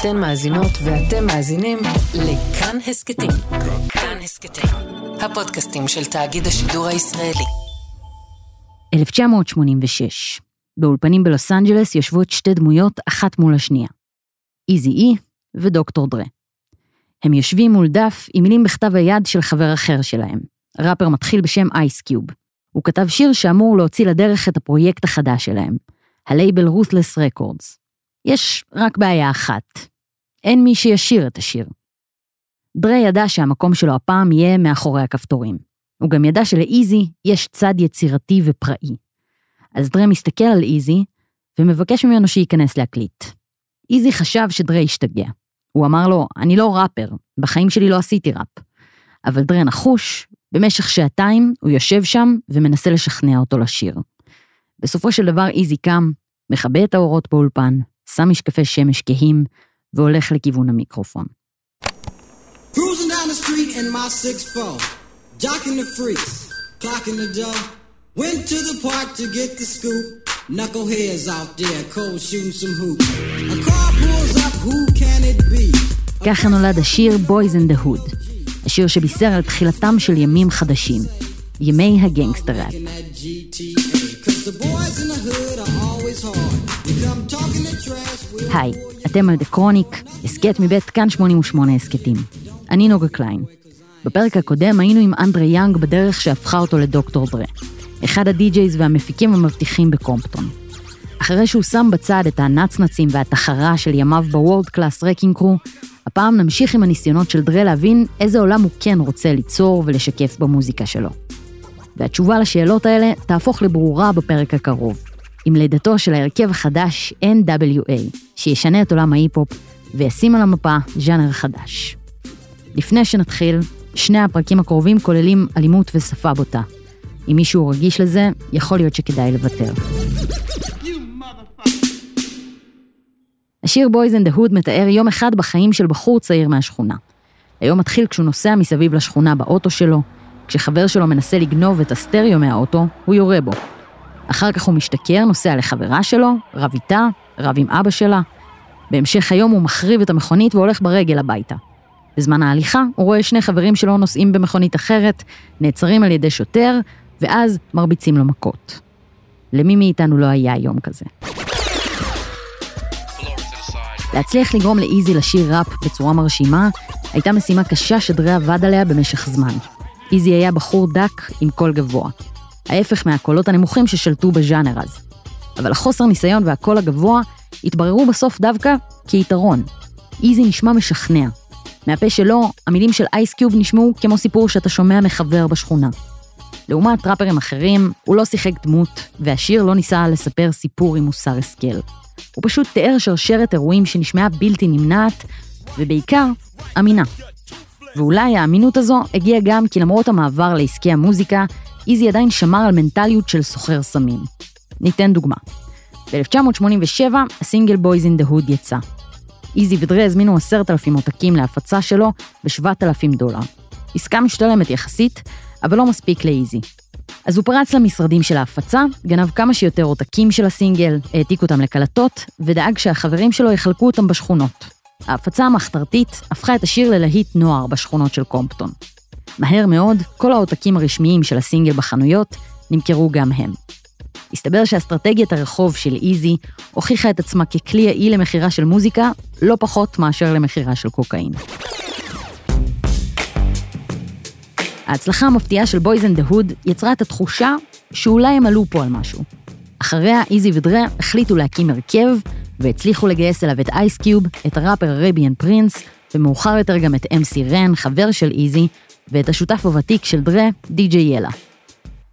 אתן מאזינות ואתם מאזינים לכאן הסכתים. כאן הסכתים, הפודקאסטים של תאגיד השידור הישראלי. 1986. באולפנים בלוס אנג'לס יושבות שתי דמויות אחת מול השנייה. איזי אי ודוקטור דרה. הם יושבים מול דף עם מילים בכתב היד של חבר אחר שלהם, ראפר מתחיל בשם אייסקיוב. הוא כתב שיר שאמור להוציא לדרך את הפרויקט החדש שלהם, הלייבל רות'לס רקורדס. יש רק בעיה אחת, אין מי שישיר את השיר. דרי ידע שהמקום שלו הפעם יהיה מאחורי הכפתורים. הוא גם ידע שלאיזי יש צד יצירתי ופראי. אז דרי מסתכל על איזי ומבקש ממנו שייכנס להקליט. איזי חשב שדרי השתגע. הוא אמר לו, אני לא ראפר, בחיים שלי לא עשיתי ראפ. אבל דרי נחוש, במשך שעתיים הוא יושב שם ומנסה לשכנע אותו לשיר. בסופו של דבר איזי קם, מכבה את האורות באולפן, שם משקפי שמש כהים, והולך לכיוון המיקרופון. Cruising down the street in my 6'4", jocking the freaks, clocking the dough. Went to the park to get the scoop. Knuckleheads out there, cold shooting some hoops. A car pulls up, who can it be? ככה נולד השיר Boys in the Hood, השיר שבישר על תחילתם של ימים חדשים, ימי הגנגסטר ראפ. In that GTA, 'cause the boys in the hood are always hard. היי, אתם על The Chronic, הסכת מבית כאן 88 הסכתים. אני נוגה קליין. בפרק הקודם היינו עם אנדרי יאנג בדרך שהפכה אותו לדוקטור דרה, אחד הדי-ג'ייז והמפיקים המבטיחים בקומפטון. אחרי שהוא שם בצד את הנצנצים והתחרה של ימיו ב World Class Wreckin' Cru, הפעם נמשיך עם הניסיונות של דרה להבין איזה עולם הוא כן רוצה ליצור ולשקף במוזיקה שלו. והתשובה לשאלות האלה תהפוך לברורה בפרק הקרוב, עם לידתו של ההרכב החדש NWA, שישנה את עולם ההיפ-הופ וישים על המפה ז'אנר חדש. לפני שנתחיל, שני הפרקים הקרובים כוללים אלימות ושפה בוטה. אם מישהו רגיש לזה, יכול להיות שכדאי לוותר. השיר in the Hood מתאר יום אחד בחיים של בחור צעיר מהשכונה. היום מתחיל כשהוא נוסע מסביב לשכונה באוטו שלו, כשחבר שלו מנסה לגנוב את הסטריאו מהאוטו, הוא יורה בו. אחר כך הוא משתכר, נוסע לחברה שלו, רב איתה, רב עם אבא שלה. בהמשך היום הוא מחריב את המכונית והולך ברגל הביתה. בזמן ההליכה הוא רואה שני חברים שלו נוסעים במכונית אחרת, נעצרים על ידי שוטר, ואז מרביצים לו מכות. למי מאיתנו לא היה יום כזה? להצליח לגרום לאיזי לשיר ראפ בצורה מרשימה, הייתה משימה קשה שדרי עבד עליה במשך זמן. איזי היה בחור דק עם קול גבוה. ההפך מהקולות הנמוכים ששלטו בז'אנר אז. אבל החוסר ניסיון והקול הגבוה התבררו בסוף דווקא כיתרון. איזי נשמע משכנע. מהפה שלו, המילים של אייסקיוב נשמעו כמו סיפור שאתה שומע מחבר בשכונה. לעומת ראפרים אחרים, הוא לא שיחק דמות, והשיר לא ניסה לספר סיפור עם מוסר השכל. הוא פשוט תיאר שרשרת אירועים שנשמעה בלתי נמנעת, ובעיקר, אמינה. ואולי האמינות הזו הגיעה גם כי למרות המעבר לעסקי המוזיקה, איזי עדיין שמר על מנטליות של סוחר סמים. ניתן דוגמה. ב-1987 הסינגל Boys in the Hood יצא. איזי ודרי הזמינו עשרת אלפים עותקים להפצה שלו ב-7,000 דולר. עסקה משתלמת יחסית, אבל לא מספיק לאיזי. אז הוא פרץ למשרדים של ההפצה, גנב כמה שיותר עותקים של הסינגל, העתיק אותם לקלטות, ודאג שהחברים שלו יחלקו אותם בשכונות. ההפצה המחתרתית הפכה את השיר ללהיט נוער בשכונות של קומפטון. מהר מאוד, כל העותקים הרשמיים של הסינגל בחנויות נמכרו גם הם. הסתבר שאסטרטגיית הרחוב של איזי הוכיחה את עצמה ככלי יעיל למכירה של מוזיקה, לא פחות מאשר למכירה של קוקאין. ההצלחה המפתיעה של in the Hood יצרה את התחושה שאולי הם עלו פה על משהו. אחריה איזי ודרה החליטו להקים הרכב, והצליחו לגייס אליו את אייסקיוב, את הראפר רביאן פרינס, ומאוחר יותר גם את אמסי רן, חבר של איזי, ואת השותף הוותיק של דרה, די.ג'יי ילה.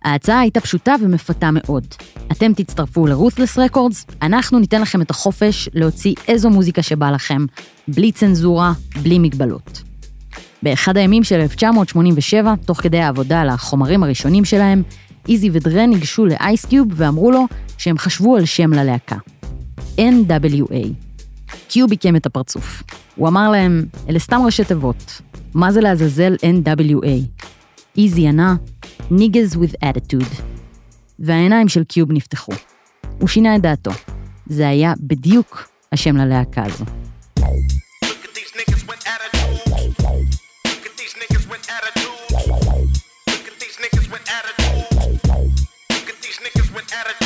ההצעה הייתה פשוטה ומפתה מאוד. אתם תצטרפו ל-Ruthless Records, אנחנו ניתן לכם את החופש להוציא איזו מוזיקה שבא לכם, בלי צנזורה, בלי מגבלות. באחד הימים של 1987, תוך כדי העבודה על החומרים הראשונים שלהם, איזי ודרה ניגשו לאייסקיוב ואמרו לו שהם חשבו על שם ללהקה. NWA. קיו ביקם את הפרצוף. הוא אמר להם, אלה סתם ראשי תיבות. מה זה לעזאזל NWA? איזי ענה, ניגז with attitude. והעיניים של קיוב נפתחו. הוא שינה את דעתו. זה היה בדיוק השם ללהקה הזו. with attitude.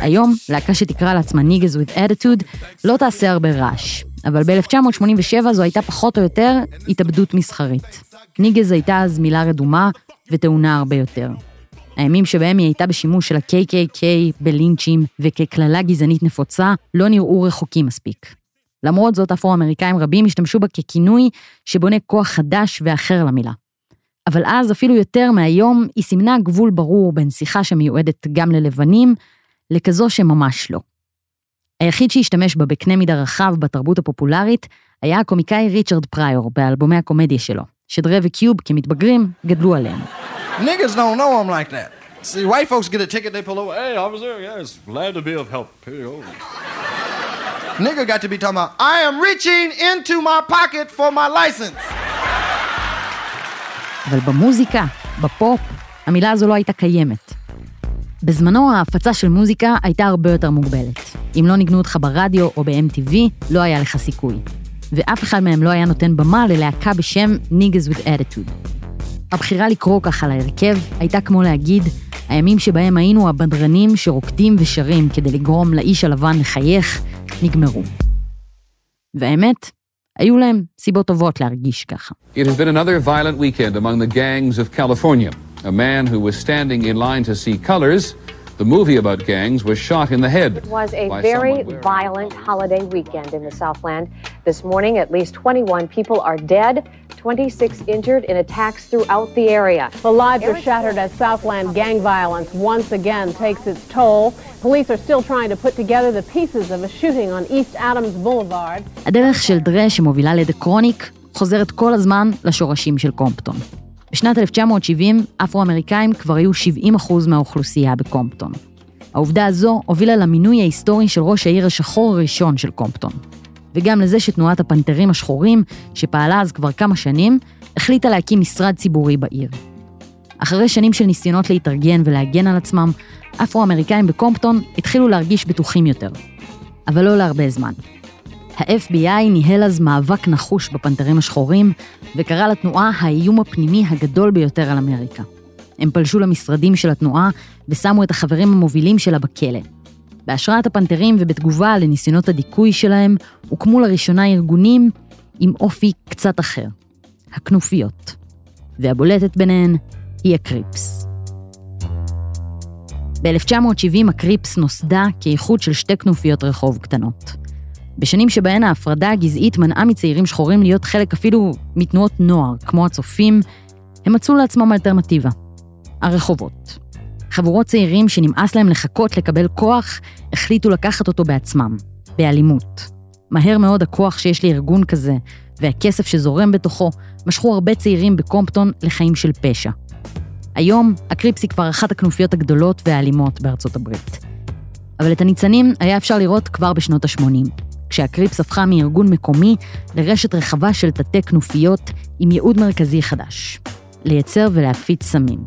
היום, להקה שתקרא לעצמה ניגז with attitude לא תעשה הרבה רעש, אבל ב-1987 זו הייתה פחות או יותר התאבדות מסחרית. ניגז הייתה אז מילה רדומה וטעונה הרבה יותר. הימים שבהם היא הייתה בשימוש של ה-KKK בלינצ'ים וכקללה גזענית נפוצה לא נראו רחוקים מספיק. למרות זאת, אפרו-אמריקאים רבים השתמשו בה ככינוי שבונה כוח חדש ואחר למילה. אבל אז, אפילו יותר מהיום, היא סימנה גבול ברור בין שיחה שמיועדת גם ללבנים, לכזו שממש לא. היחיד שהשתמש בה בקנה מידה רחב בתרבות הפופולרית, היה הקומיקאי ריצ'רד פריור באלבומי הקומדיה שלו, שדרה וקיוב כמתבגרים גדלו עליהם. Niggas don't know them like that. See, white folks get a ticket, they pull over. Hey, officer, yes, glad to be of help. Nigga got to be talking about, I am reaching into my pocket for my license. אבל במוזיקה, בפופ, המילה הזו לא הייתה קיימת. בזמנו ההפצה של מוזיקה הייתה הרבה יותר מוגבלת. אם לא ניגנו אותך ברדיו או ב-MTV, לא היה לך סיכוי. ואף אחד מהם לא היה נותן במה ללהקה בשם Niggas with Attitude. הבחירה לקרוא ככה להרכב הייתה כמו להגיד, הימים שבהם היינו הבדרנים שרוקדים ושרים כדי לגרום לאיש הלבן לחייך, נגמרו. והאמת, היו להם סיבות טובות להרגיש ככה. It has been another violent weekend among the gangs of California. A man who was standing in line to see colors, the movie about gangs, was shot in the head. It was a by very someone wearing- violent holiday weekend in the Southland. This morning, at least 21 people are dead, 26 injured in attacks throughout the area. The lives are shattered as Southland gang violence once again takes its toll. Police are still trying to put together the pieces of a shooting on East Adams Boulevard. הדרך של דרה שמובילה לדה קרוניק חוזרת כל הזמן לשורשים של קומפטון. בשנת 1970, אפרו-אמריקאים כבר היו 70% מהאוכלוסייה בקומפטון. העובדה הזו הובילה למינוי ההיסטורי של ראש העיר השחור הראשון של קומפטון. וגם לזה שתנועת הפנתרים השחורים, שפעלה אז כבר כמה שנים, החליטה להקים משרד ציבורי בעיר. אחרי שנים של ניסיונות להתארגן ולהגן על עצמם, אפרו-אמריקאים בקומפטון התחילו להרגיש בטוחים יותר. אבל לא להרבה זמן. ה-FBI ניהל אז מאבק נחוש בפנתרים השחורים, וקרא לתנועה האיום הפנימי הגדול ביותר על אמריקה. הם פלשו למשרדים של התנועה ושמו את החברים המובילים שלה בכלא. בהשראת הפנתרים ובתגובה לניסיונות הדיכוי שלהם, הוקמו לראשונה ארגונים עם אופי קצת אחר, הכנופיות. והבולטת ביניהן היא הקריפס. ב-1970 הקריפס נוסדה כאיחוד של שתי כנופיות רחוב קטנות. בשנים שבהן ההפרדה הגזעית מנעה מצעירים שחורים להיות חלק אפילו מתנועות נוער, כמו הצופים, הם מצאו לעצמם אלטרנטיבה, הרחובות. חבורות צעירים שנמאס להם לחכות לקבל כוח, החליטו לקחת אותו בעצמם, באלימות. מהר מאוד הכוח שיש לארגון כזה, והכסף שזורם בתוכו, משכו הרבה צעירים בקומפטון לחיים של פשע. היום, הקריפס היא כבר אחת הכנופיות הגדולות והאלימות בארצות הברית. אבל את הניצנים היה אפשר לראות כבר בשנות ה-80, כשהקריפס הפכה מארגון מקומי לרשת רחבה של תתי כנופיות עם ייעוד מרכזי חדש, לייצר ולהפיץ סמים.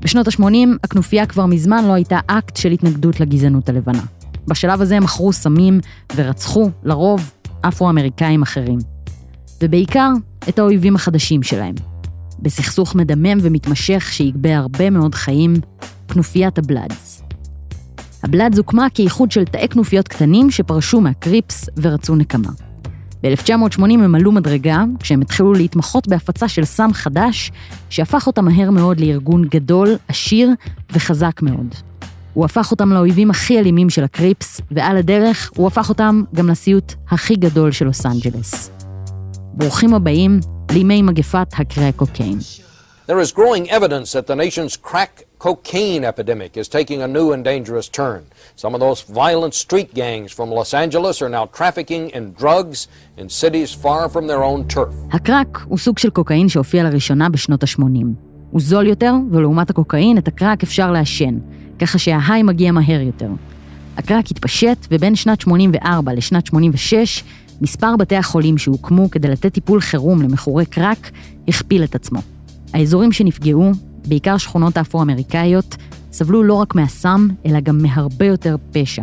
בשנות ה-80 הכנופיה כבר מזמן לא הייתה אקט של התנגדות לגזענות הלבנה. בשלב הזה הם מכרו סמים ורצחו, לרוב, אפרו-אמריקאים אחרים. ובעיקר, את האויבים החדשים שלהם. בסכסוך מדמם ומתמשך שיגבה הרבה מאוד חיים, כנופיית הבלאדס. הבלאדס הוקמה כאיחוד של תאי כנופיות קטנים שפרשו מהקריפס ורצו נקמה. ב-1980 הם עלו מדרגה, כשהם התחילו להתמחות בהפצה של סם חדש, שהפך אותם מהר מאוד לארגון גדול, עשיר וחזק מאוד. הוא הפך אותם לאויבים הכי אלימים של הקריפס, ועל הדרך הוא הפך אותם גם לסיוט הכי גדול של לוס אנג'לס. ברוכים הבאים לימי מגפת הקרק קוקיין. There is growing evidence that the nation's crack cocaine epidemic is taking a new and dangerous turn. Some of those violent street gangs from Los Angeles are now trafficking in drugs in cities far from their own turf. הקרק הוא סוג של קוקאין שהופיע לראשונה בשנות ה-80. הוא זול יותר, ולעומת הקוקאין, את הקרק אפשר לעשן, ככה שההיי מגיע מהר יותר. הקרק התפשט, ובין שנת 84 לשנת 86, מספר בתי החולים שהוקמו כדי לתת טיפול חירום למכורי קרק, הכפיל את עצמו. האזורים שנפגעו, בעיקר שכונות האפרו-אמריקאיות, סבלו לא רק מהסם, אלא גם מהרבה יותר פשע.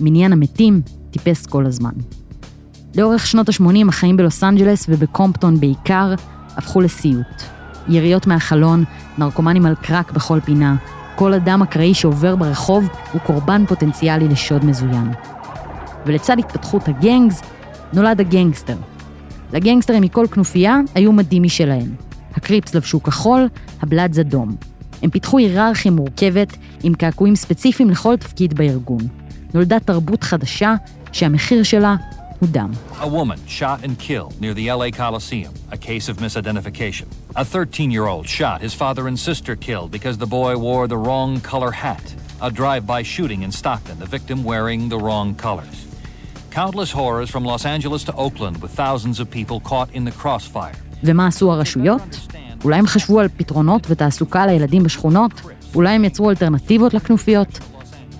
מניין המתים טיפס כל הזמן. לאורך שנות ה-80 החיים בלוס אנג'לס ובקומפטון בעיקר הפכו לסיוט. יריות מהחלון, נרקומנים על קרק בכל פינה, כל אדם אקראי שעובר ברחוב הוא קורבן פוטנציאלי לשוד מזוין. ולצד התפתחות הגנגס, נולד הגנגסטר. לגנגסטרים מכל כנופיה היו מדים משלהם. הקריפס לבשו כחול, הבלאדס אדום. הם פיתחו היררכיה מורכבת עם קעקועים ספציפיים לכל תפקיד בארגון. נולדה תרבות חדשה שהמחיר שלה הוא דם. A woman shot and killed near the LA Coliseum, a case of misidentification. A 13-year-old shot his father and sister killed because the boy wore the wrong color hat. A drive-by shooting in Stockton, the victim wearing the wrong colors. Countless horrors from Los Angeles to Oakland with thousands of people caught in the crossfire. ומה עשו הרשויות? אולי הם חשבו על פתרונות ותעסוקה לילדים בשכונות? אולי הם יצרו אלטרנטיבות לכנופיות?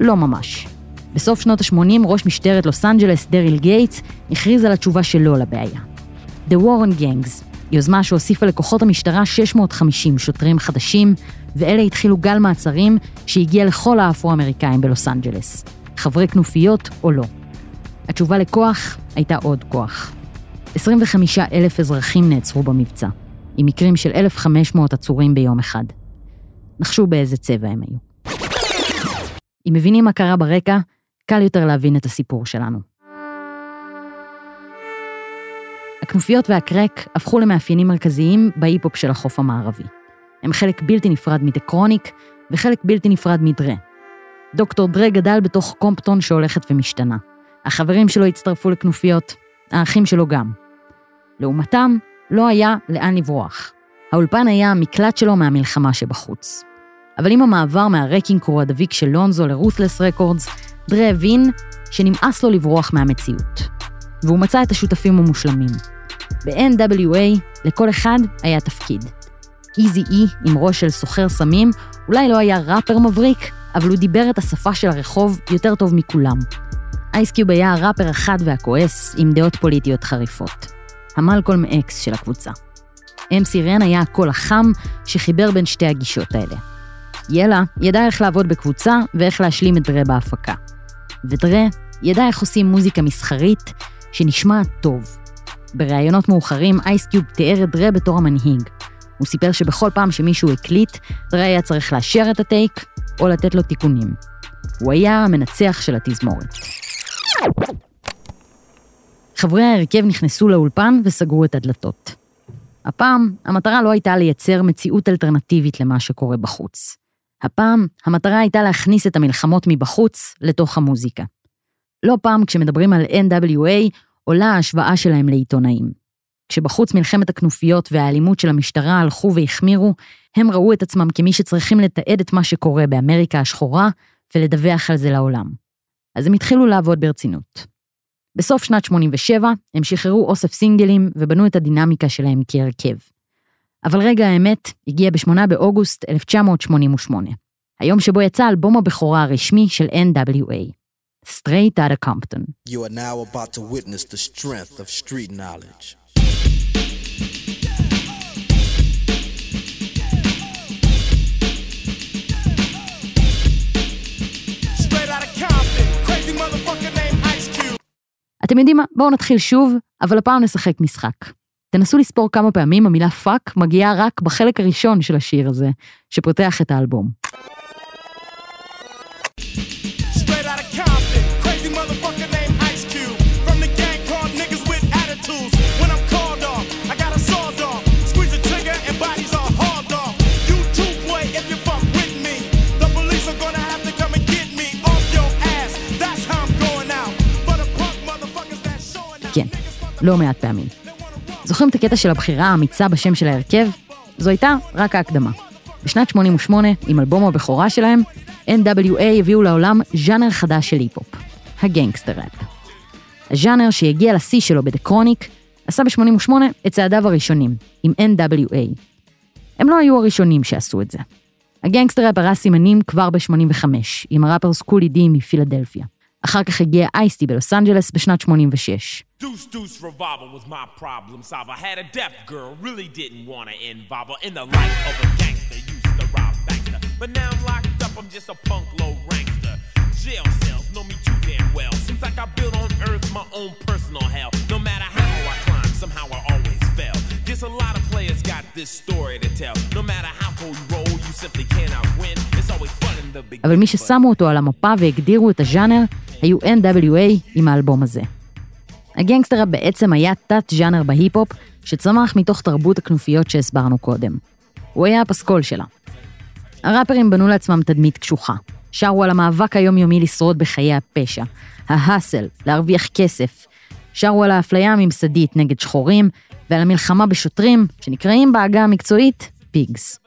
לא ממש. בסוף שנות ה-80 ראש משטרת לוס אנג'לס, דריל גייטס, הכריז על התשובה שלו לבעיה. The War on Gangs, יוזמה שהוסיפה לכוחות המשטרה 650 שוטרים חדשים, ואלה התחילו גל מעצרים שהגיע לכל האפרו-אמריקאים בלוס אנג'לס. חברי כנופיות או לא. התשובה לכוח הייתה עוד כוח. 25 אלף אזרחים נעצרו במבצע, עם מקרים של 1,500 עצורים ביום אחד. נחשו באיזה צבע הם היו. אם מבינים מה קרה ברקע, קל יותר להבין את הסיפור שלנו. הכנופיות והקרק הפכו למאפיינים מרכזיים בהיפ-הופ של החוף המערבי. הם חלק בלתי נפרד מדה קרוניק וחלק בלתי נפרד מדרה. דוקטור דרה גדל בתוך קומפטון שהולכת ומשתנה. החברים שלו הצטרפו לכנופיות, האחים שלו גם. לעומתם, לא היה לאן לברוח. האולפן היה המקלט שלו מהמלחמה שבחוץ. אבל עם המעבר מהרקינג קרו הדביק של לונזו לרות'לס רקורדס, דרה הבין שנמאס לו לברוח מהמציאות. והוא מצא את השותפים המושלמים. ב-NWA לכל אחד היה תפקיד. איזי אי עם ראש של סוחר סמים, אולי לא היה ראפר מבריק, אבל הוא דיבר את השפה של הרחוב יותר טוב מכולם. אייסקיוב היה הראפר החד והכועס, עם דעות פוליטיות חריפות. המלקולם אקס של הקבוצה. אמסי רן היה הקול החם שחיבר בין שתי הגישות האלה. ילה ידע איך לעבוד בקבוצה ואיך להשלים את דרה בהפקה. ודרה ידע איך עושים מוזיקה מסחרית שנשמעת טוב. בראיונות מאוחרים אייסקיוב תיאר את דרה בתור המנהיג. הוא סיפר שבכל פעם שמישהו הקליט, דרה היה צריך לאשר את הטייק או לתת לו תיקונים. הוא היה המנצח של התזמורת. חברי ההרכב נכנסו לאולפן וסגרו את הדלתות. הפעם, המטרה לא הייתה לייצר מציאות אלטרנטיבית למה שקורה בחוץ. הפעם, המטרה הייתה להכניס את המלחמות מבחוץ לתוך המוזיקה. לא פעם כשמדברים על NWA, עולה ההשוואה שלהם לעיתונאים. כשבחוץ מלחמת הכנופיות והאלימות של המשטרה הלכו והחמירו, הם ראו את עצמם כמי שצריכים לתעד את מה שקורה באמריקה השחורה ולדווח על זה לעולם. אז הם התחילו לעבוד ברצינות. בסוף שנת 87 הם שחררו אוסף סינגלים ובנו את הדינמיקה שלהם כהרכב. אבל רגע האמת הגיע ב-8 באוגוסט 1988, היום שבו יצא אלבום הבכורה הרשמי של NWA, Straight Outta Compton. You are now about to witness the strength of street knowledge. אתם יודעים מה? בואו נתחיל שוב, אבל הפעם נשחק משחק. תנסו לספור כמה פעמים המילה fuck מגיעה רק בחלק הראשון של השיר הזה, שפותח את האלבום. לא מעט פעמים. זוכרים את הקטע של הבחירה האמיצה בשם של ההרכב? זו הייתה רק ההקדמה. בשנת 88, עם אלבום הבכורה שלהם, NWA הביאו לעולם ז'אנר חדש של היפ-הופ, הגנגסטר ראפ. הז'אנר שהגיע לשיא שלו ב"The Chronic", עשה ב-88 את צעדיו הראשונים, עם NWA. הם לא היו הראשונים שעשו את זה. הגנגסטר ראפ הראה סימנים כבר ב-85, עם הראפר Schoolly D מפילדלפיה. אחר כך הגיע אייסטי בלוס אנג'לס בשנת 86. Deuce Deuce revolver was my problem solver. Had a deaf girl, really didn't want to involve her in the life of a gangster. Used to rob gangster, but now I'm locked up. I'm just a punk low rankster. Jail cells know me too damn well. Seems like I built on earth my own personal hell. No matter how I climb, somehow I always fail. Guess a lot of players got this story to tell. No matter how cold you roll, you simply cannot win. It's always fun. אבל מי ששמו אותו על המפה והגדירו את הז'אנר היו NWA עם האלבום הזה. הגנגסטר בעצם היה תת-ז'אנר בהיפ-הופ שצמח מתוך תרבות הכנופיות שהסברנו קודם. הוא היה הפסקול שלה. הראפרים בנו לעצמם תדמית קשוחה. שרו על המאבק היומיומי לשרוד בחיי הפשע, ה hustle, להרוויח כסף. שרו על האפליה הממסדית נגד שחורים, ועל המלחמה בשוטרים, שנקראים בעגה המקצועית pigs.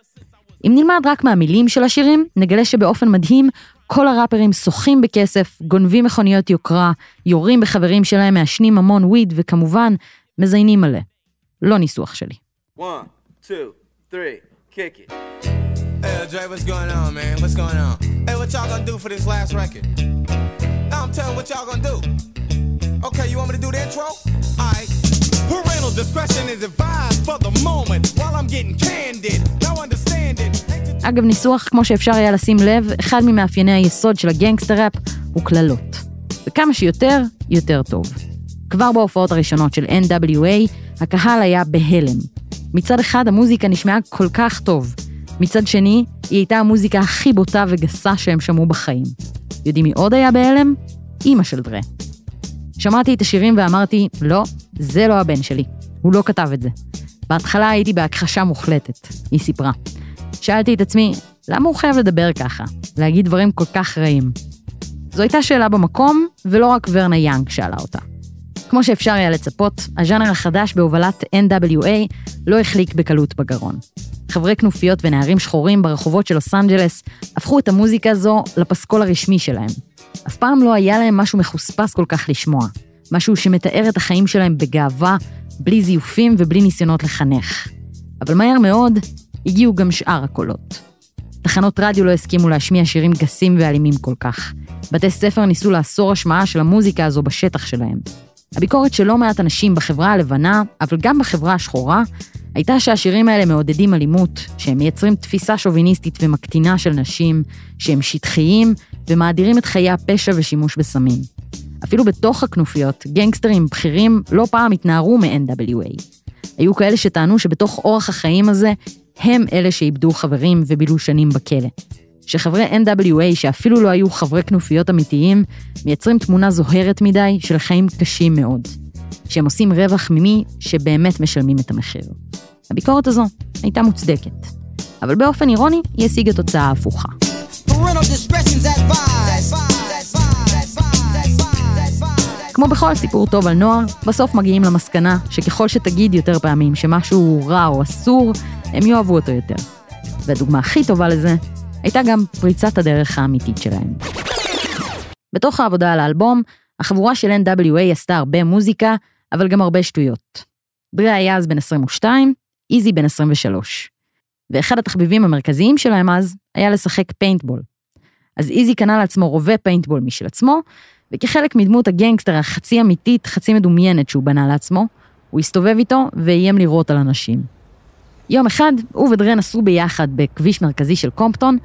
אם נלמד רק מהמילים של השירים, נגלה שבאופן מדהים, כל הראפרים שוחים בכסף, גונבים מכוניות יוקרה, יורים בחברים שלהם, מעשנים המון וויד, וכמובן, מזיינים מלא. לא ניסוח שלי. One, two, three, kick it. Hey, Dre, what's going on, man? What's going on? Hey, what y'all gonna do for this last record? Now I'm telling what y'all gonna do. Okay, you want me to do the intro? Alright. Parental discretion is advised for the moment while I'm getting candid. Now understand. אגב, ניסוח, כמו שאפשר היה לשים לב, אחד ממאפייני היסוד של הגנגסטר ראפ הוא קללות. וכמה שיותר, יותר טוב. כבר בהופעות הראשונות של NWA, הקהל היה בהלם. מצד אחד המוזיקה נשמעה כל כך טוב, מצד שני, היא הייתה המוזיקה הכי בוטה וגסה שהם שמעו בחיים. יודעים מי עוד היה בהלם? אימא של דרה. שמעתי את השירים ואמרתי, לא, זה לא הבן שלי. הוא לא כתב את זה. בהתחלה הייתי בהכחשה מוחלטת, היא סיפרה. שאלתי את עצמי, למה הוא חייב לדבר ככה? להגיד דברים כל כך רעים? זו הייתה שאלה במקום, ולא רק ורנה יאנג שאלה אותה. כמו שאפשר היה לצפות, הז'אנר החדש בהובלת NWA לא החליק בקלות בגרון. חברי כנופיות ונערים שחורים ברחובות של לוס אנג'לס הפכו את המוזיקה הזו לפסקול הרשמי שלהם. אף פעם לא היה להם משהו מחוספס כל כך לשמוע, משהו שמתאר את החיים שלהם בגאווה, בלי זיופים ובלי ניסיונות לחנך. אבל מהר מאוד הגיעו גם שאר הקולות. תחנות רדיו לא הסכימו להשמיע שירים גסים ואלימים כל כך. בתי ספר ניסו לאסור השמעה של המוזיקה הזו בשטח שלהם. הביקורת של לא מעט אנשים בחברה הלבנה, אבל גם בחברה השחורה, הייתה שהשירים האלה מעודדים אלימות, שהם מייצרים תפיסה שוביניסטית ומקטינה של נשים, שהם שטחיים ומאדירים את חיי הפשע ושימוש בסמים. אפילו בתוך הכנופיות, גנגסטרים בכירים לא פעם התנערו מ-NWA. היו כאלה שטענו שבתוך אורח החיים הזה, הם אלה שאיבדו חברים ובילו שנים בכלא. שחברי NWA, שאפילו לא היו חברי כנופיות אמיתיים, מייצרים תמונה זוהרת מדי של חיים קשים מאוד. שהם עושים רווח ממי שבאמת משלמים את המחיר. הביקורת הזו הייתה מוצדקת, אבל באופן אירוני היא השיגה תוצאה הפוכה. כמו בכל סיפור טוב על נוער, בסוף מגיעים למסקנה שככל שתגיד יותר פעמים שמשהו רע או אסור, הם יאהבו אותו יותר. והדוגמה הכי טובה לזה הייתה גם פריצת הדרך האמיתית שלהם. בתוך העבודה על האלבום, החבורה של NWA עשתה הרבה מוזיקה, אבל גם הרבה שטויות. דרה היה אז בן 22, איזי בן 23. ואחד התחביבים המרכזיים שלהם אז היה לשחק פיינטבול. אז איזי קנה לעצמו רובה פיינטבול משל עצמו, וכחלק מדמות הגנגסטר החצי אמיתית, חצי מדומיינת שהוא בנה לעצמו, הוא הסתובב איתו ואיים לירות על אנשים. יום אחד, הוא ודרה נסעו ביחד בכביש מרכזי של קומפטון,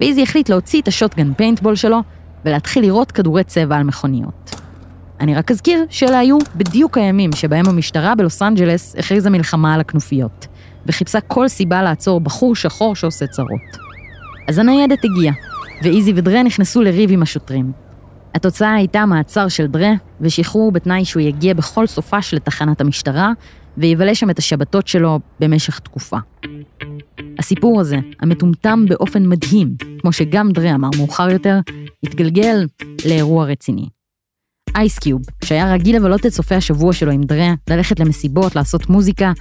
ואיזי החליט להוציא את ה shotgun פיינטבול שלו ולהתחיל לירות כדורי צבע על מכוניות. אני רק אזכיר שאלה היו בדיוק הימים שבהם המשטרה בלוס אנג'לס הכריזה מלחמה על הכנופיות, וחיפשה כל סיבה לעצור בחור שחור שעושה צרות. אז הניידת הגיעה, ואיזי ודרה נכנסו לריב עם השוטרים. התוצאה הייתה מעצר של דרה, ושחרור בתנאי שהוא יגיע בכל סופש לתחנת המשטרה, ויבלה שם את השבתות שלו במשך תקופה. הסיפור הזה, המטומטם באופן מדהים, כמו שגם דרה אמר מאוחר יותר, התגלגל לאירוע רציני. אייסקיוב, שהיה רגיל לבלות את סופי השבוע שלו עם דרה, ללכת למסיבות, לעשות מוזיקה,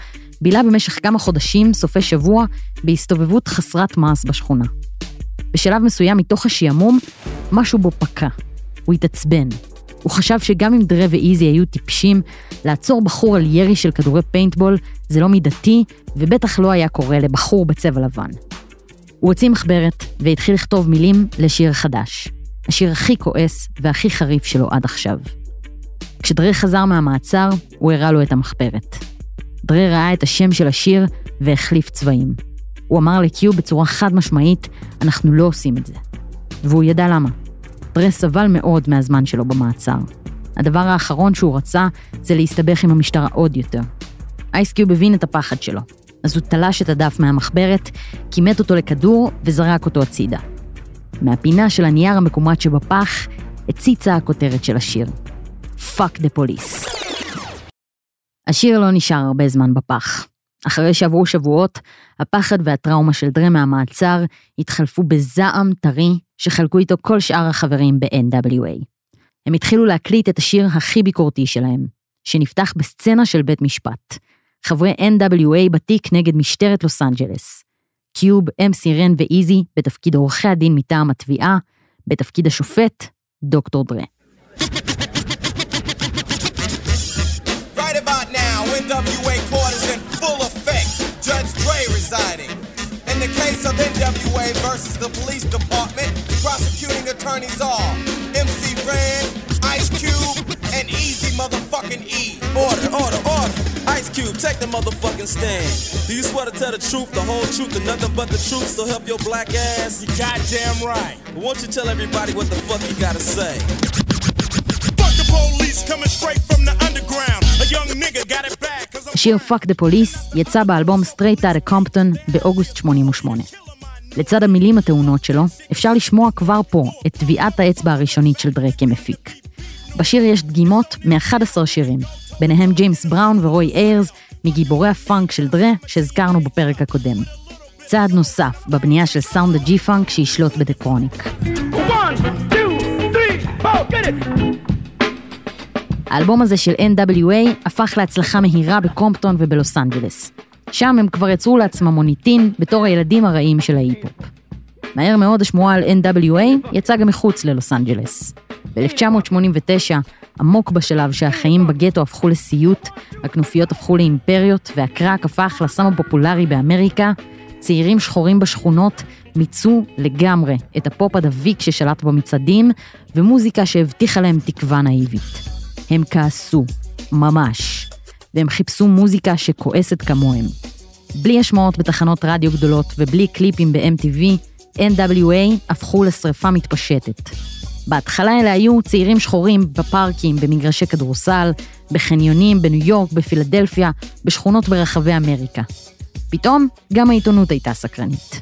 בילה במשך כמה חודשים, סופי שבוע, בהסתובבות חסרת מעש בשכונה. בשלב מסוים, מתוך השעמום, משהו בו פקע. הוא התעצבן. הוא חשב שגם אם דרה ואיזי היו טיפשים, לעצור בחור על ירי של כדורי פיינטבול זה לא מידתי, ובטח לא היה קורה לבחור בצבע לבן. הוא הוציא מחברת והתחיל לכתוב מילים לשיר חדש. השיר הכי כועס והכי חריף שלו עד עכשיו. כשדרה חזר מהמעצר, הוא הראה לו את המחברת. דרה ראה את השם של השיר והחליף צבעים. הוא אמר לקיו בצורה חד משמעית, אנחנו לא עושים את זה. והוא ידע למה. דרה סבל מאוד מהזמן שלו במעצר. הדבר האחרון שהוא רצה זה להסתבך עם המשטרה עוד יותר. אייסקיוב הבין את הפחד שלו, אז הוא תלש את הדף מהמחברת, כימת אותו לכדור וזרק אותו הצידה. מהפינה של הנייר המקומט שבפח, הציצה הכותרת של השיר. Fuck the police. השיר לא נשאר הרבה זמן בפח. אחרי שעברו שבועות, הפחד והטראומה של דרה מהמעצר התחלפו בזעם טרי שחלקו איתו כל שאר החברים ב-NWA. הם התחילו להקליט את השיר הכי ביקורתי שלהם, שנפתח בסצנה של בית משפט. חברי NWA בתיק נגד משטרת לוס אנג'לס. קיוב, אמסי רן ואיזי בתפקיד עורכי הדין מטעם התביעה, בתפקיד השופט, דוקטור דרה. Right about now, NWA the case of NWA versus the police department, prosecuting attorneys are MC Ren, Ice Cube, and Easy motherfucking E. Order, order, order. Ice Cube, take the motherfucking stand. Do you swear to tell the truth, the whole truth, and nothing but the truth, so help your black ass? You goddamn right. Won't you tell everybody what the fuck you gotta say? Fuck the police coming straight השיר Fuck the Police יצא באלבום Straight Outta Compton באוגוסט 88. לצד המילים הטעונות שלו, אפשר לשמוע כבר פה את טביעת האצבע הראשונית של דרה כמפיק. בשיר יש דגימות מ-11 שירים, ביניהם ג'יימס בראון ורוי איירס, מגיבורי הפאנק של דרה שהזכרנו בפרק הקודם. צעד נוסף בבנייה של סאונד ה G-funk שישלוט ב The Chronic. One, two, three, four! האלבום הזה של NWA הפך להצלחה מהירה בקומפטון ובלוס אנג'לס. שם הם כבר יצרו לעצמם מוניטין בתור הילדים הרעים של ההיפ-הופ. מהר מאוד השמועה על NWA יצאה גם מחוץ ללוס אנג'לס. ב-1989, עמוק בשלב שהחיים בגטו הפכו לסיוט, הכנופיות הפכו לאימפריות והקרק הפך לסם הפופולרי באמריקה, צעירים שחורים בשכונות מיצו לגמרי את הפופ הדביק ששלט במצעדים, ומוזיקה שהבטיחה להם תקווה נאיבית. הם כעסו, ממש, והם חיפשו מוזיקה שכועסת כמוהם. בלי השמעות בתחנות רדיו גדולות ובלי קליפים ב-MTV, NWA הפכו לשרפה מתפשטת. בהתחלה אלה היו צעירים שחורים בפארקים, במגרשי כדורסל, בחניונים, בניו יורק, בפילדלפיה, בשכונות ברחבי אמריקה. פתאום גם העיתונות הייתה סקרנית.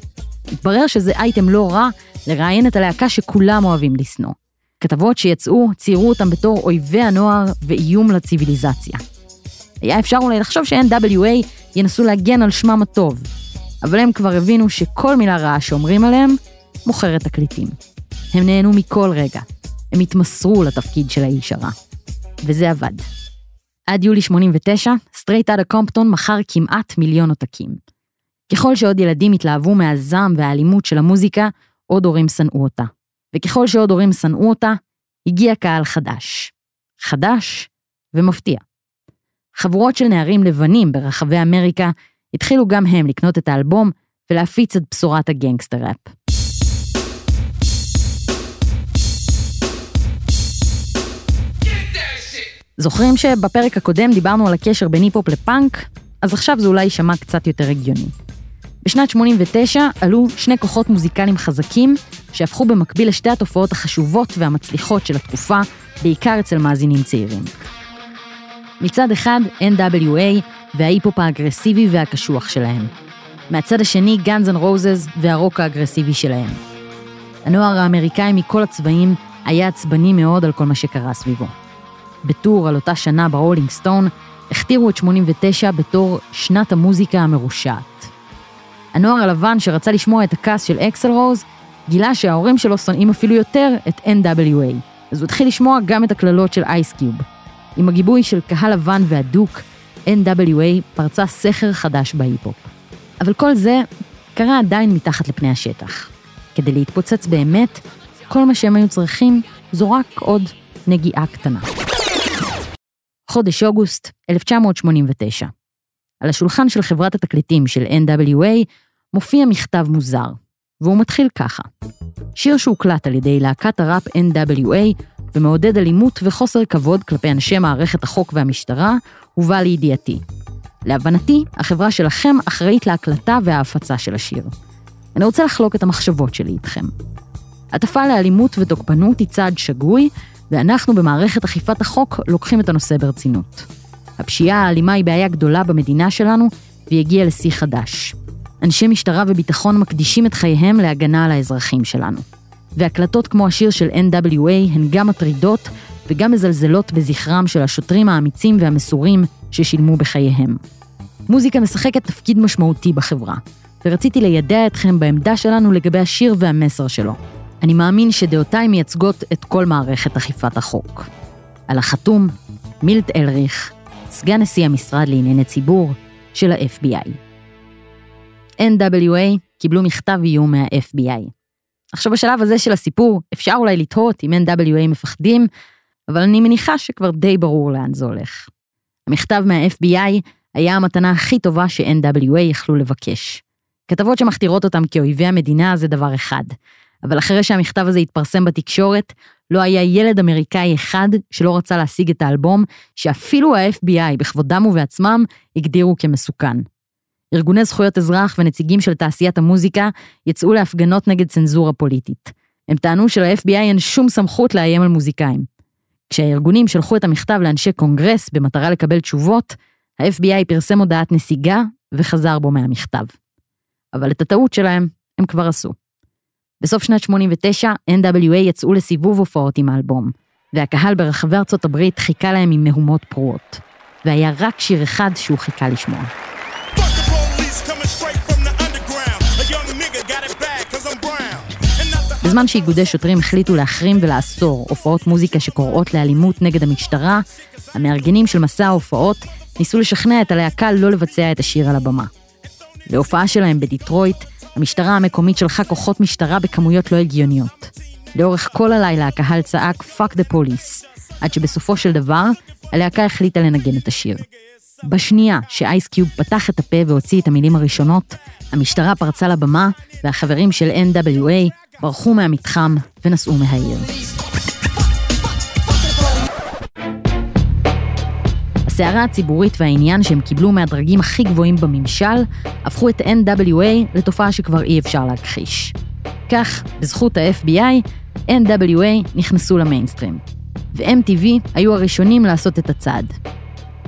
התברר שזה אייטם לא רע לראיין את הלהקה שכולם אוהבים לשנוא. כתבות שיצאו ציירו אותם בתור אויבי הנוער ואיום לציוויליזציה. היה אפשר אולי לחשוב ש-NWA ינסו להגן על שמם הטוב, אבל הם כבר הבינו שכל מילה רעה שאומרים עליהם מוכרת תקליטים. הם נהנו מכל רגע, הם התמסרו לתפקיד של האיש הרע. וזה עבד. עד יולי 89, Straight Outta Compton מכר כמעט מיליון עותקים. ככל שעוד ילדים התלהבו מהזעם והאלימות של המוזיקה, עוד הורים שנאו אותה. וככל שעוד הורים שנאו אותה, הגיע קהל חדש. חדש ומפתיע. חבורות של נערים לבנים ברחבי אמריקה התחילו גם הם לקנות את האלבום ולהפיץ את בשורת הגנגסטר ראפ. זוכרים שבפרק הקודם דיברנו על הקשר בין היפ-הופ לפאנק? אז עכשיו זה אולי יישמע קצת יותר הגיוני. בשנת 89 עלו שני כוחות מוזיקליים חזקים שהפכו במקביל לשתי התופעות החשובות והמצליחות של התקופה, בעיקר אצל מאזינים צעירים. מצד אחד, NWA וההיפ-הופ האגרסיבי והקשוח שלהם. מהצד השני, גאנז אנד רוזז והרוק האגרסיבי שלהם. הנוער האמריקאי מכל הצבעים היה עצבני מאוד על כל מה שקרה סביבו. בטור על אותה שנה ברולינג סטון, הכתירו את 89 בתור שנת המוזיקה המרושעת. הנוער הלבן שרצה לשמוע את הכעס של אקסל רוז, גילה שההורים שלו שונאים אפילו יותר את NWA, אז הוא התחיל לשמוע גם את הקללות של אייס קיוב. עם הגיבוי של קהל לבן והדוק, NWA פרצה סכר חדש בהיפ-הופ. אבל כל זה קרה עדיין מתחת לפני השטח. כדי להתפוצץ באמת, כל מה שהם היו צריכים זו רק עוד נגיעה קטנה. חודש אוגוסט 1989. על השולחן של חברת התקליטים של NWA מופיע מכתב מוזר, והוא מתחיל ככה: שיר שהוקלט על ידי להקת הראפ NWA ומעודד אלימות וחוסר כבוד כלפי אנשי מערכת החוק והמשטרה, הובא לידיעתי. להבנתי, החברה שלכם אחראית להקלטה וההפצה של השיר. אני רוצה לחלוק את המחשבות שלי איתכם. הטפה לאלימות ותוקפנות היא צעד שגוי, ואנחנו במערכת אכיפת החוק לוקחים את הנושא ברצינות. הפשיעה האלימה היא בעיה גדולה במדינה שלנו, והיא הגיעה לשיא חדש. אנשי משטרה וביטחון מקדישים את חייהם להגנה על האזרחים שלנו. והקלטות כמו השיר של NWA הן גם מטרידות וגם מזלזלות בזכרם של השוטרים האמיצים והמסורים ששילמו בחייהם. מוזיקה משחקת תפקיד משמעותי בחברה, ורציתי לידע אתכם בעמדה שלנו לגבי השיר והמסר שלו. אני מאמין שדעותיי מייצגות את כל מערכת אכיפת החוק. על החתום, מילט אלריך, סגן נשיא המשרד לענייני ציבור של ה-FBI. NWA קיבלו מכתב איום מה-FBI. עכשיו בשלב הזה של הסיפור, אפשר אולי לתהות אם NWA מפחדים, אבל אני מניחה שכבר די ברור לאן זה הולך. המכתב מה-FBI היה המתנה הכי טובה ש-NWA יכלו לבקש. כתבות שמכתירות אותם כאויבי המדינה זה דבר אחד, אבל אחרי שהמכתב הזה התפרסם בתקשורת, לא היה ילד אמריקאי אחד שלא רצה להשיג את האלבום, שאפילו ה-FBI בכבודם ובעצמם הגדירו כמסוכן. ארגוני זכויות אזרח ונציגים של תעשיית המוזיקה יצאו להפגנות נגד צנזורה פוליטית. הם טענו של-FBI אין שום סמכות לאיים על מוזיקאים. כשהארגונים שלחו את המכתב לאנשי קונגרס במטרה לקבל תשובות, ה-FBI פרסם הודעת נסיגה וחזר בו מהמכתב. אבל את הטעות שלהם הם כבר עשו. בסוף שנת 89, NWA יצאו לסיבוב הופעות עם האלבום, והקהל ברחבי ארצות הברית חיכה להם עם מהומות פרועות. והיה רק שיר אחד שהוא חיכה לשמוע. בזמן שאיגודי שוטרים החליטו להחרים ולאסור הופעות מוזיקה שקוראות לאלימות נגד המשטרה, המארגנים של מסע ההופעות ניסו לשכנע את הלהקה לא לבצע את השיר על הבמה. להופעה שלהם בדיטרויט, המשטרה המקומית שלחה כוחות משטרה בכמויות לא הגיוניות. לאורך כל הלילה הקהל צעק "fuck the police", עד שבסופו של דבר, הלהקה החליטה לנגן את השיר. בשנייה שאייסקיוב פתח את הפה והוציא את המילים הראשונות, המשטרה פרצה לבמה, והחברים של NWA ברחו מהמתחם ונסעו מהעיר. הסערה הציבורית והעניין שהם קיבלו מהדרגים הכי גבוהים בממשל, הפכו את NWA לתופעה שכבר אי אפשר להכחיש. כך, בזכות ה-FBI, NWA נכנסו למיינסטרים. ו-MTV היו הראשונים לעשות את הצעד.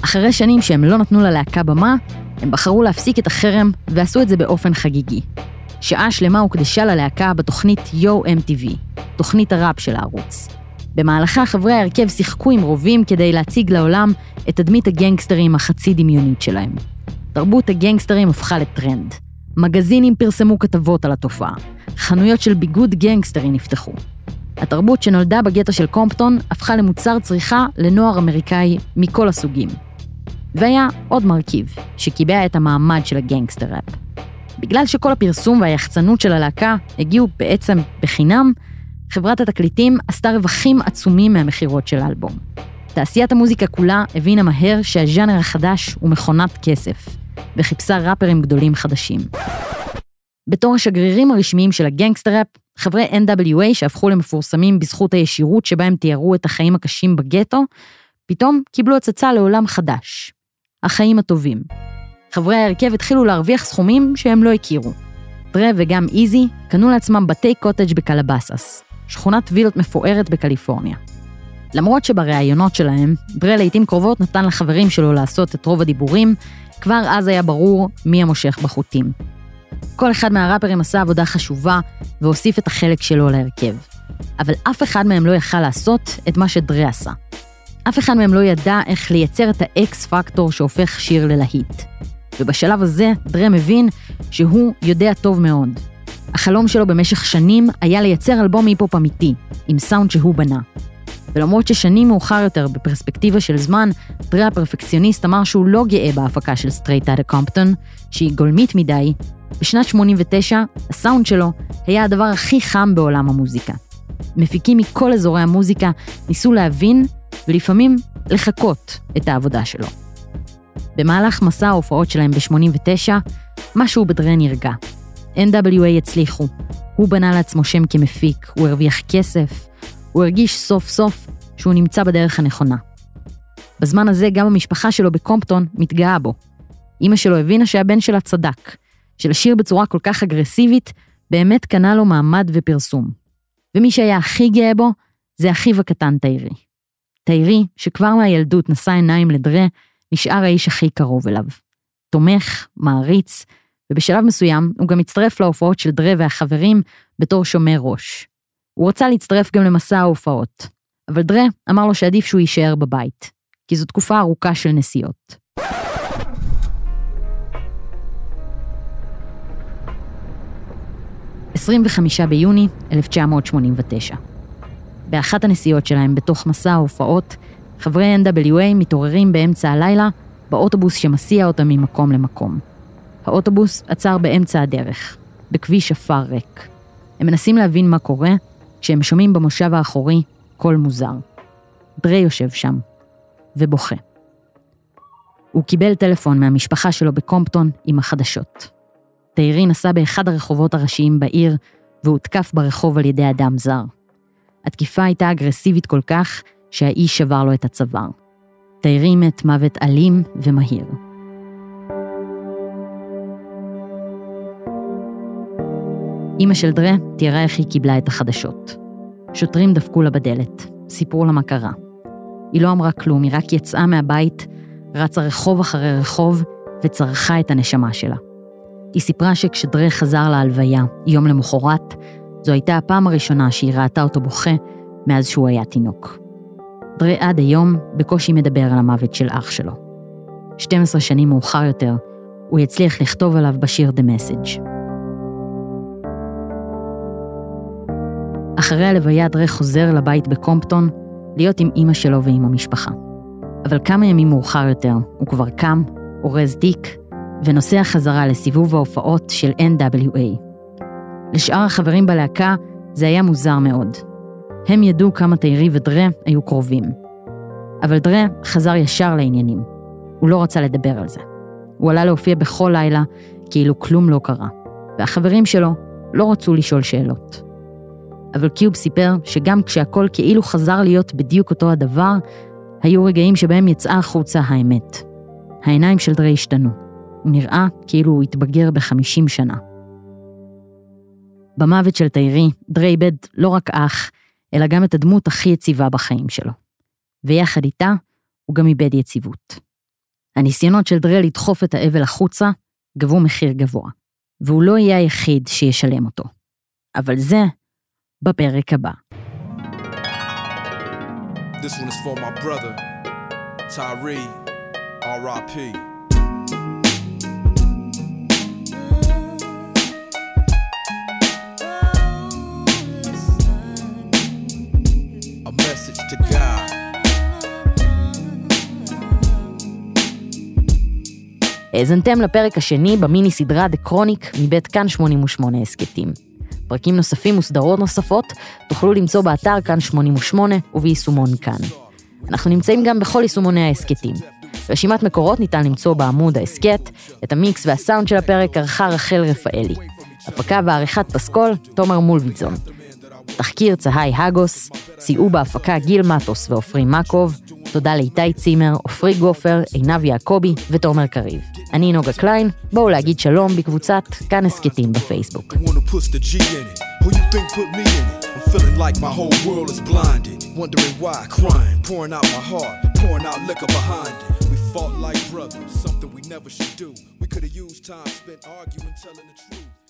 אחרי שנים שהם לא נתנו ללהקה במה, הם בחרו להפסיק את החרם ועשו את זה באופן חגיגי. שעה שלמה הוקדשה ללהקה בתוכנית יו MTV, תוכנית הראפ של הערוץ. במהלכה חברי ההרכב שיחקו עם רובים כדי להציג לעולם את תדמית הגנגסטרים החצי דמיונית שלהם. תרבות הגנגסטרים הפכה לטרנד. מגזינים פרסמו כתבות על התופעה. חנויות של ביגוד גנגסטרי נפתחו. התרבות שנולדה בגטו של קומפטון הפכה למוצר צריכה לנוער אמריקאי מכל הסוגים. והיה עוד מרכיב, שקיבע את המעמד של הגנגסטר ראפ. בגלל שכל הפרסום והיחצנות של הלהקה הגיעו בעצם בחינם, חברת התקליטים עשתה רווחים עצומים מהמכירות של האלבום. תעשיית המוזיקה כולה הבינה מהר שהז'אנר החדש הוא מכונת כסף, וחיפשה ראפרים גדולים חדשים. בתור השגרירים הרשמיים של הגנגסטראפ, חברי NWA שהפכו למפורסמים בזכות הישירות שבה הם תיארו את החיים הקשים בגטו, פתאום קיבלו הצצה לעולם חדש. החיים הטובים. חברי ההרכב התחילו להרוויח סכומים שהם לא הכירו. דרה וגם איזי קנו לעצמם בתי קוטג' בקלבאסס, שכונת וילות מפוארת בקליפורניה. למרות שבראיונות שלהם, דרה לעיתים קרובות נתן לחברים שלו לעשות את רוב הדיבורים, כבר אז היה ברור מי המושך בחוטים. כל אחד מהראפרים עשה עבודה חשובה והוסיף את החלק שלו להרכב. אבל אף אחד מהם לא יכל לעשות את מה שדרה עשה. אף אחד מהם לא ידע איך לייצר את ה X factor שהופך שיר ללהיט. ובשלב הזה דרה מבין שהוא יודע טוב מאוד. החלום שלו במשך שנים היה לייצר אלבום היפ-הופ אמיתי, עם סאונד שהוא בנה. ולמרות ששנים מאוחר יותר, בפרספקטיבה של זמן, דרה הפרפקציוניסט אמר שהוא לא גאה בהפקה של Straight Outta Compton, שהיא גולמית מדי, בשנת 89, הסאונד שלו היה הדבר הכי חם בעולם המוזיקה. מפיקים מכל אזורי המוזיקה ניסו להבין, ולפעמים לחקות את העבודה שלו. במהלך מסע ההופעות שלהם ב-89, משהו בדרה נרגע. NWA הצליחו. הוא בנה לעצמו שם כמפיק, הוא הרוויח כסף, הוא הרגיש סוף סוף שהוא נמצא בדרך הנכונה. בזמן הזה גם המשפחה שלו בקומפטון מתגאה בו. אימא שלו הבינה שהבן שלה צדק, שלשיר בצורה כל כך אגרסיבית באמת קנה לו מעמד ופרסום. ומי שהיה הכי גאה בו זה אחיו הקטן תיירי. תיירי, שכבר מהילדות נשא עיניים לדרה, נשאר האיש הכי קרוב אליו. תומך, מעריץ, ובשלב מסוים הוא גם הצטרף להופעות של דרה והחברים בתור שומר ראש. הוא רצה להצטרף גם למסע ההופעות, אבל דרה אמר לו שעדיף שהוא יישאר בבית, כי זו תקופה ארוכה של נסיעות. ב-25 ביוני 1989. באחת הנסיעות שלהם בתוך מסע ההופעות, חברי NWA מתעוררים באמצע הלילה באוטובוס שמסיע אותם ממקום למקום. האוטובוס עצר באמצע הדרך, בכביש עפר ריק. הם מנסים להבין מה קורה, כשהם שומעים במושב האחורי קול מוזר. דרי יושב שם, ובוכה. הוא קיבל טלפון מהמשפחה שלו בקומפטון עם החדשות. תאירי נסע באחד הרחובות הראשיים בעיר, והותקף ברחוב על ידי אדם זר. התקיפה הייתה אגרסיבית כל כך, שהאיש שבר לו את הצוואר. תאירי מת מוות אלים ומהיר. אימא של דרה תיארה איך היא קיבלה את החדשות. שוטרים דפקו לה בדלת, סיפרו לה מה קרה. היא לא אמרה כלום, היא רק יצאה מהבית, רצה רחוב אחרי רחוב וצרחה את הנשמה שלה. היא סיפרה שכשדרה חזר להלוויה, יום למחרת, זו הייתה הפעם הראשונה שהיא ראתה אותו בוכה מאז שהוא היה תינוק. דרה עד היום בקושי מדבר על המוות של אח שלו. 12 שנים מאוחר יותר, הוא יצליח לכתוב עליו בשיר The Message. אחרי הלוויה דרה חוזר לבית בקומפטון, להיות עם אימא שלו ועם המשפחה. אבל כמה ימים מאוחר יותר, הוא כבר קם, אורז תיק, ונוסע חזרה לסיבוב ההופעות של NWA. לשאר החברים בלהקה זה היה מוזר מאוד. הם ידעו כמה תיירי ודרה היו קרובים. אבל דרה חזר ישר לעניינים. הוא לא רצה לדבר על זה. הוא עלה להופיע בכל לילה, כאילו כלום לא קרה. והחברים שלו לא רצו לשאול שאלות. אבל קיוב סיפר שגם כשהכל כאילו חזר להיות בדיוק אותו הדבר, היו רגעים שבהם יצאה החוצה האמת. העיניים של דרי השתנו. הוא נראה כאילו הוא התבגר בחמישים שנה. במוות של תיירי, דרי איבד לא רק אח, אלא גם את הדמות הכי יציבה בחיים שלו. ויחד איתה, הוא גם איבד יציבות. הניסיונות של דרי לדחוף את האבל החוצה גבו מחיר גבוה, והוא לא יהיה היחיד שישלם אותו. אבל זה בפרק הבא. This one is for my brother, Tyree, R.I.P. האזנתם לפרק השני במיני סדרה The Chronic מבית כאן 88 הסכתים. פרקים נוספים וסדרות נוספות תוכלו למצוא באתר כאן 88 וביישומון כאן. אנחנו נמצאים גם בכל יישומוני ההסכתים. רשימת מקורות ניתן למצוא בעמוד ההסכת, את המיקס והסאונד של הפרק ערכה רחל רפאלי. הפקה ועריכת פסקול, תומר מולביטזון. תחקיר צהי הגוס, סייעו בהפקה גיל מטוס ועופרי מקוב, תודה לאיתי צימר, עופרי גופר, עינב יעקבי ותומר קריב. אני נוגה קליין, בואו להגיד שלום בקבוצת כאן הסכתים בפייסבוק. Feeling like my whole world is blinded. Wondering why, crying, pouring out my heart, pouring out liquor behind it. We fought like brothers, something we never should do. We could have used time spent arguing, telling the truth.